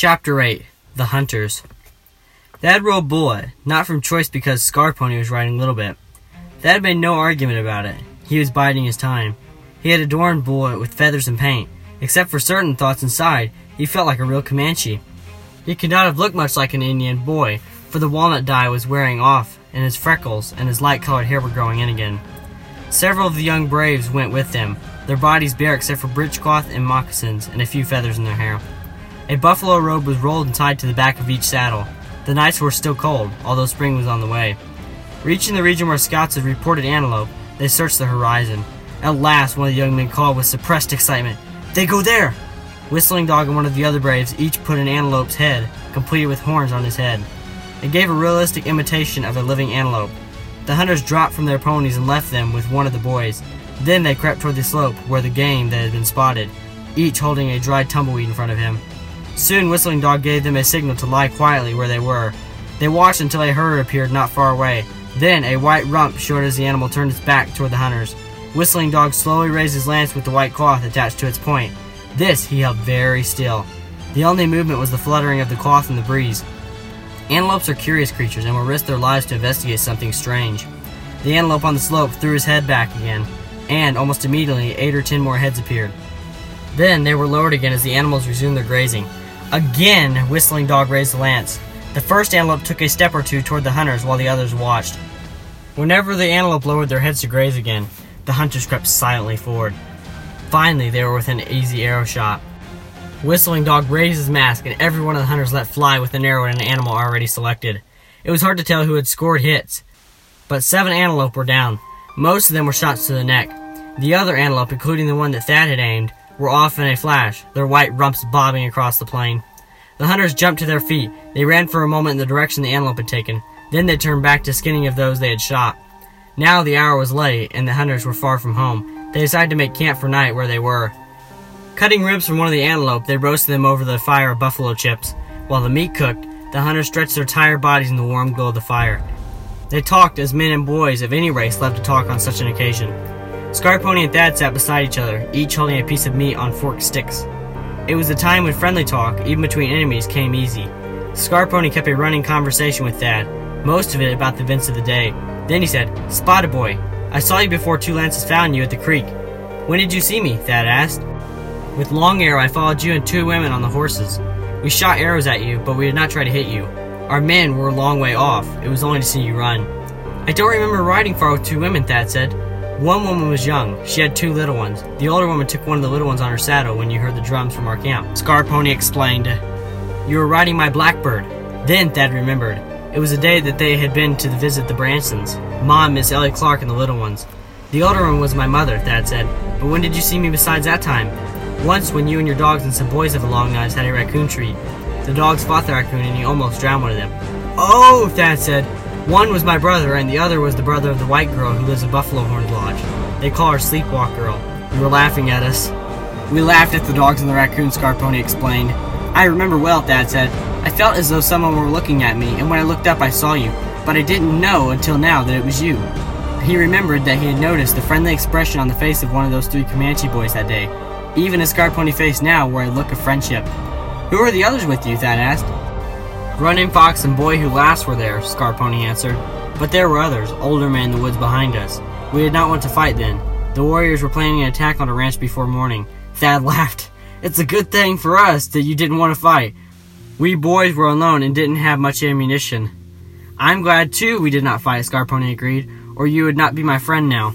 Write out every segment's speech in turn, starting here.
Chapter 8 The Hunters Thad rode Bullet, not from choice because Scarpony was riding a Little Bit. Thad made no argument about it. He was biding his time. He had adorned Bullet with feathers and paint. Except for certain thoughts inside, he felt like a real Comanche. He could not have looked much like an Indian boy, for the walnut dye was wearing off, and his freckles and his light colored hair were growing in again. Several of the young braves went with them, their bodies bare except for breechcloth and moccasins, and a few feathers in their hair. A buffalo robe was rolled and tied to the back of each saddle. The nights were still cold, although spring was on the way. Reaching the region where scouts had reported antelope, they searched the horizon. At last, one of the young men called with suppressed excitement, They go there! Whistling Dog and one of the other braves each put an antelope's head, completed with horns on his head. It gave a realistic imitation of a living antelope. The hunters dropped from their ponies and left them with one of the boys. Then they crept toward the slope where the game that had been spotted, each holding a dried tumbleweed in front of him. Soon Whistling Dog gave them a signal to lie quietly where they were. They watched until a herd appeared not far away. Then a white rump showed as the animal turned its back toward the hunters. Whistling Dog slowly raised his lance with the white cloth attached to its point. This he held very still. The only movement was the fluttering of the cloth in the breeze. Antelopes are curious creatures and will risk their lives to investigate something strange. The antelope on the slope threw his head back again, and almost immediately eight or ten more heads appeared. Then they were lowered again as the animals resumed their grazing. Again, Whistling Dog raised the lance. The first antelope took a step or two toward the hunters while the others watched. Whenever the antelope lowered their heads to graze again, the hunters crept silently forward. Finally, they were within easy arrow shot. Whistling Dog raised his mask, and every one of the hunters let fly with an arrow at an animal already selected. It was hard to tell who had scored hits, but seven antelope were down. Most of them were shots to the neck. The other antelope, including the one that Thad had aimed, were off in a flash, their white rumps bobbing across the plain. The hunters jumped to their feet. They ran for a moment in the direction the antelope had taken. Then they turned back to skinning of those they had shot. Now the hour was late, and the hunters were far from home. They decided to make camp for night where they were. Cutting ribs from one of the antelope, they roasted them over the fire of buffalo chips. While the meat cooked, the hunters stretched their tired bodies in the warm glow of the fire. They talked as men and boys of any race love to talk on such an occasion. Scarpony and Thad sat beside each other, each holding a piece of meat on forked sticks. It was a time when friendly talk, even between enemies, came easy. Scarpony kept a running conversation with Thad, most of it about the events of the day. Then he said, Spotted Boy, I saw you before Two Lances found you at the creek. When did you see me? Thad asked. With Long Arrow, I followed you and two women on the horses. We shot arrows at you, but we did not try to hit you. Our men were a long way off. It was only to see you run. I don't remember riding far with two women, Thad said. One woman was young. She had two little ones. The older woman took one of the little ones on her saddle when you heard the drums from our camp. Scarpony explained. You were riding my blackbird. Then Thad remembered. It was the day that they had been to visit the Bransons. Mom, Miss Ellie Clark, and the little ones. The older one was my mother, Thad said. But when did you see me besides that time? Once when you and your dogs and some boys of the Long Knives had a raccoon treat. The dogs fought the raccoon and you almost drowned one of them. Oh, Thad said. One was my brother, and the other was the brother of the white girl who lives at Buffalo Horn Lodge. They call her Sleepwalk Girl. You were laughing at us. We laughed at the dogs and the raccoon, Scarpony explained. I remember well, Thad said. I felt as though someone were looking at me, and when I looked up, I saw you. But I didn't know until now that it was you. He remembered that he had noticed the friendly expression on the face of one of those three Comanche boys that day. Even his Scarpony face now wore a look of friendship. Who are the others with you? Thad asked. Running Fox and Boy Who Laughs were there, Scarpony answered. But there were others, older men in the woods behind us. We did not want to fight then. The warriors were planning an attack on the ranch before morning. Thad laughed. It's a good thing for us that you didn't want to fight. We boys were alone and didn't have much ammunition. I'm glad too we did not fight, Scarpony agreed, or you would not be my friend now.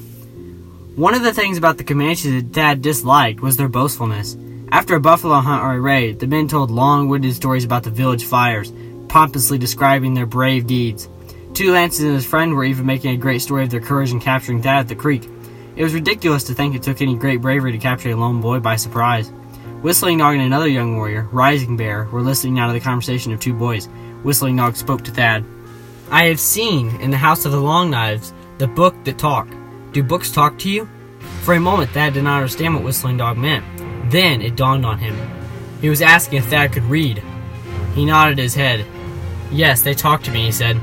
One of the things about the Comanches that Thad disliked was their boastfulness. After a buffalo hunt or a raid, the men told long-winded stories about the village fires, pompously describing their brave deeds. Two Lances and his friend were even making a great story of their courage in capturing Thad at the creek. It was ridiculous to think it took any great bravery to capture a lone boy by surprise. Whistling Dog and another young warrior, Rising Bear, were listening now to the conversation of two boys. Whistling Dog spoke to Thad. I have seen in the House of the Long Knives the book that talk. Do books talk to you? For a moment, Thad did not understand what Whistling Dog meant. Then it dawned on him. He was asking if Thad could read. He nodded his head. Yes, they talk to me, he said.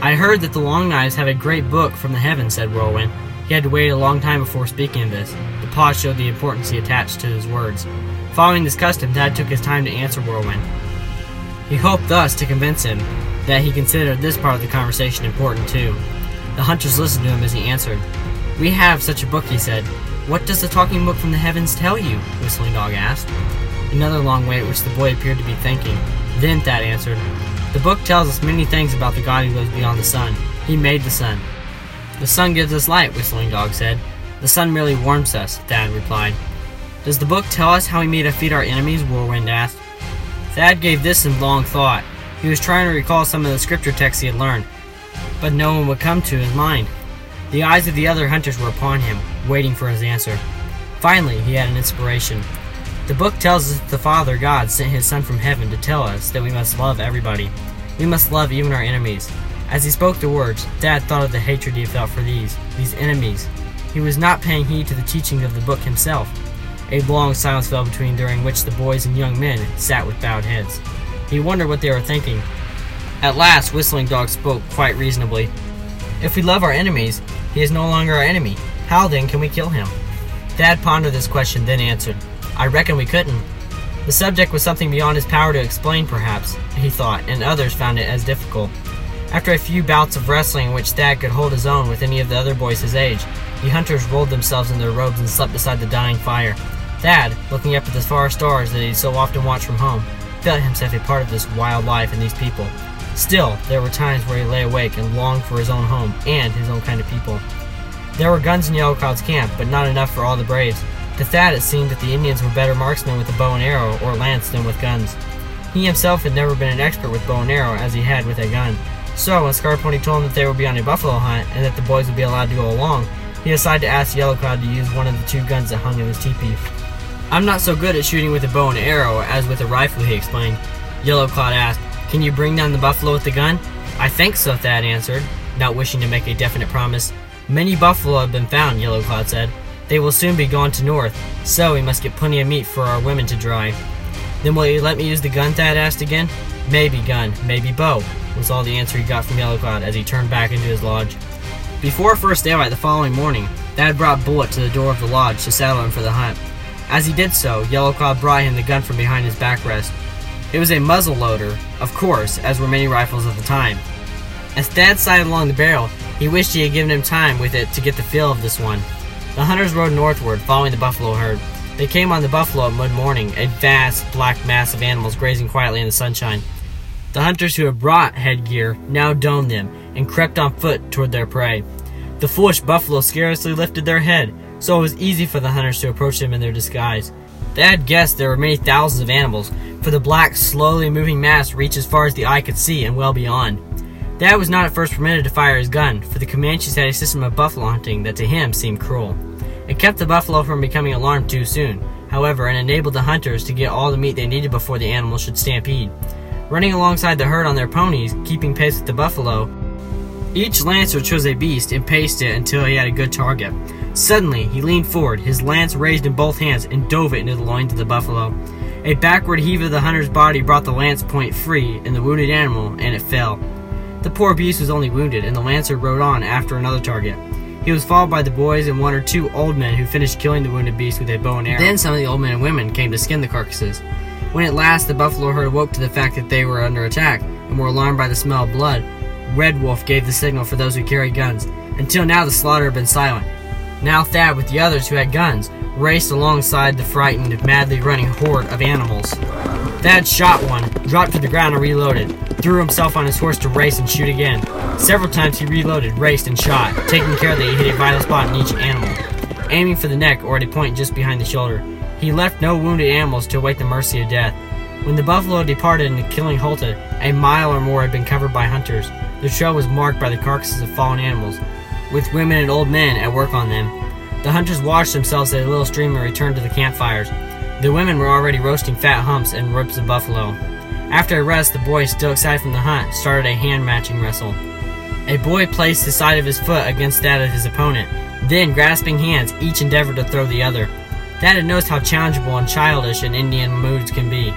I heard that the Long Knives have a great book from the heavens, said Whirlwind. He had to wait a long time before speaking of this. The pause showed the importance he attached to his words. Following this custom, Thad took his time to answer Whirlwind. He hoped thus to convince him that he considered this part of the conversation important too. The hunters listened to him as he answered. We have such a book, he said. What does the talking book from the heavens tell you? Whistling Dog asked. Another long wait, which the boy appeared to be thinking. Then Thad answered, The book tells us many things about the God who lives beyond the sun. He made the sun. The sun gives us light, Whistling Dog said. The sun merely warms us, Thad replied. Does the book tell us how he made us feed our enemies? Whirlwind asked. Thad gave this some long thought. He was trying to recall some of the scripture texts he had learned, but no one would come to his mind. The eyes of the other hunters were upon him, waiting for his answer. Finally, he had an inspiration. The book tells us that the Father God sent his Son from heaven to tell us that we must love everybody. We must love even our enemies. As he spoke the words, Thad thought of the hatred he felt for these, these enemies. He was not paying heed to the teaching of the book himself. A long silence fell between during which the boys and young men sat with bowed heads. He wondered what they were thinking. At last, Whistling Dog spoke quite reasonably. If we love our enemies, he is no longer our enemy. How then can we kill him? Thad pondered this question, then answered, I reckon we couldn't. The subject was something beyond his power to explain, perhaps, he thought, and others found it as difficult. After a few bouts of wrestling in which Thad could hold his own with any of the other boys his age, the hunters rolled themselves in their robes and slept beside the dying fire. Thad, looking up at the far stars that he so often watched from home, felt himself a part of this wild life and these people. Still, there were times where he lay awake and longed for his own home and his own kind of people. There were guns in Yellow Cloud's camp, but not enough for all the braves. To Thad, it seemed that the Indians were better marksmen with a bow and arrow or lance than with guns. He himself had never been an expert with bow and arrow as he had with a gun. So, when Scarponi told him that they would be on a buffalo hunt and that the boys would be allowed to go along, he decided to ask Yellow Cloud to use one of the two guns that hung in his teepee. I'm not so good at shooting with a bow and arrow as with a rifle, he explained. Yellow Cloud asked, Can you bring down the buffalo with the gun? I think so, Thad answered, not wishing to make a definite promise. Many buffalo have been found, Yellow Cloud said. They will soon be gone to north, so we must get plenty of meat for our women to dry. Then will you let me use the gun? Thad asked again. Maybe gun, maybe bow, was all the answer he got from Yellow Cloud as he turned back into his lodge. Before first daylight the following morning, Thad brought Bullet to the door of the lodge to saddle him for the hunt. As he did so, Yellow Cloud brought him the gun from behind his backrest. It was a muzzle loader, of course, as were many rifles of the time. As Thad sighted along the barrel, he wished he had given him time with it to get the feel of this one. The hunters rode northward, following the buffalo herd. They came on the buffalo at mid morning, a vast black mass of animals grazing quietly in the sunshine. The hunters who had brought headgear now donned them and crept on foot toward their prey. The foolish buffalo scarcely lifted their head, so it was easy for the hunters to approach them in their disguise. They had guessed there were many thousands of animals, for the black, slowly moving mass reached as far as the eye could see and well beyond. Thad was not at first permitted to fire his gun, for the Comanches had a system of buffalo hunting that to him seemed cruel. It kept the buffalo from becoming alarmed too soon, however, and enabled the hunters to get all the meat they needed before the animals should stampede. Running alongside the herd on their ponies, keeping pace with the buffalo, each lancer chose a beast and paced it until he had a good target. Suddenly, he leaned forward, his lance raised in both hands, and dove it into the loins of the buffalo. A backward heave of the hunter's body brought the lance point free in the wounded animal, and it fell. The poor beast was only wounded, and the lancer rode on after another target. He was followed by the boys and one or two old men who finished killing the wounded beast with a bow and arrow. Then some of the old men and women came to skin the carcasses. When at last the buffalo herd awoke to the fact that they were under attack and were alarmed by the smell of blood, Red Wolf gave the signal for those who carried guns. Until now, the slaughter had been silent. Now Thad, with the others who had guns, raced alongside the frightened, madly running horde of animals. Thad shot one, dropped to the ground and reloaded, threw himself on his horse to race and shoot again. Several times he reloaded, raced, and shot, taking care that he hit a vital spot in each animal, aiming for the neck or at a point just behind the shoulder. He left no wounded animals to await the mercy of death. When the buffalo departed and the killing halted, a mile or more had been covered by hunters. The trail was marked by the carcasses of fallen animals, with women and old men at work on them. The hunters washed themselves at a little stream and returned to the campfires. The women were already roasting fat humps and ribs of buffalo. After a rest, the boys, still excited from the hunt, started a hand matching wrestle. A boy placed the side of his foot against that of his opponent. Then, grasping hands, each endeavored to throw the other. Thad had noticed how challengeable and childish an Indian moods can be.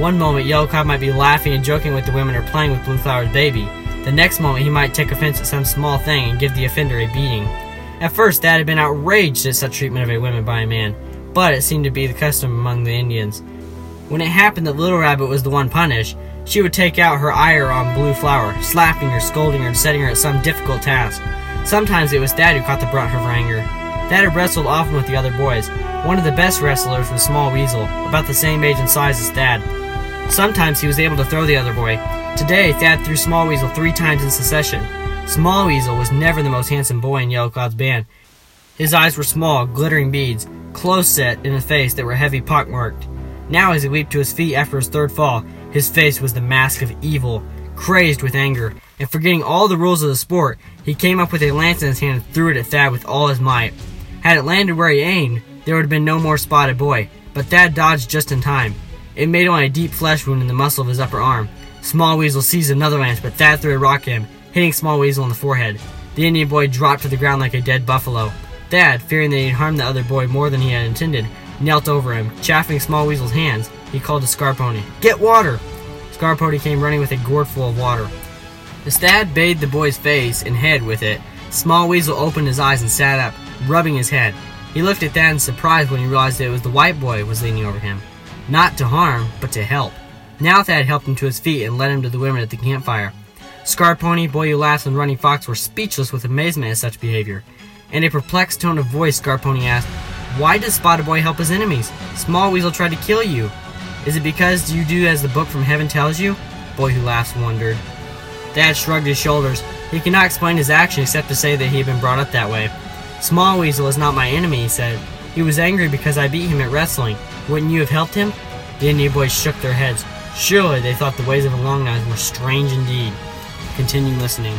One moment, Yellow Cloud might be laughing and joking with the women or playing with Blue Flower's baby. The next moment, he might take offense at some small thing and give the offender a beating. At first, Thad had been outraged at such treatment of a woman by a man, but it seemed to be the custom among the Indians. When it happened that Little Rabbit was the one punished, she would take out her ire on Blue Flower, slapping her, scolding her, and setting her at some difficult task. Sometimes it was Thad who caught the brunt of her anger. Thad had wrestled often with the other boys. One of the best wrestlers was Small Weasel, about the same age and size as Thad. Sometimes he was able to throw the other boy. Today, Thad threw Small Weasel three times in succession. Small Weasel was never the most handsome boy in Yellow Cloud's band. His eyes were small, glittering beads, close set in a face that were heavy pockmarked. Now, as he leaped to his feet after his third fall, his face was the mask of evil. Crazed with anger, and forgetting all the rules of the sport, he came up with a lance in his hand and threw it at Thad with all his might. Had it landed where he aimed, there would have been no more spotted boy, but Thad dodged just in time. It made only a deep flesh wound in the muscle of his upper arm. Small Weasel seized another lance, but Thad threw a rock at him, hitting Small Weasel in the forehead. The Indian boy dropped to the ground like a dead buffalo. Thad, fearing that he'd harmed the other boy more than he had intended, knelt over him, chaffing Small Weasel's hands. He called to Scarponi, Get water! Scarponi came running with a gourd full of water. As Thad bathed the boy's face and head with it, Small Weasel opened his eyes and sat up, rubbing his head. He looked at Thad in surprise when he realized that it was the white boy was leaning over him. Not to harm, but to help. Now Thad helped him to his feet and led him to the women at the campfire. Scarponi, Boy Who Laughs, and Running Fox were speechless with amazement at such behavior. In a perplexed tone of voice, Scarponi asked, Why does Spotted Boy help his enemies? Small Weasel tried to kill you. Is it because you do as the book from heaven tells you? Boy Who Laughs wondered. Thad shrugged his shoulders. He could not explain his action except to say that he had been brought up that way. Small Weasel is not my enemy, he said. He was angry because I beat him at wrestling. Wouldn't you have helped him? The Indian boys shook their heads. Surely they thought the ways of a long knives were strange indeed. Continue listening.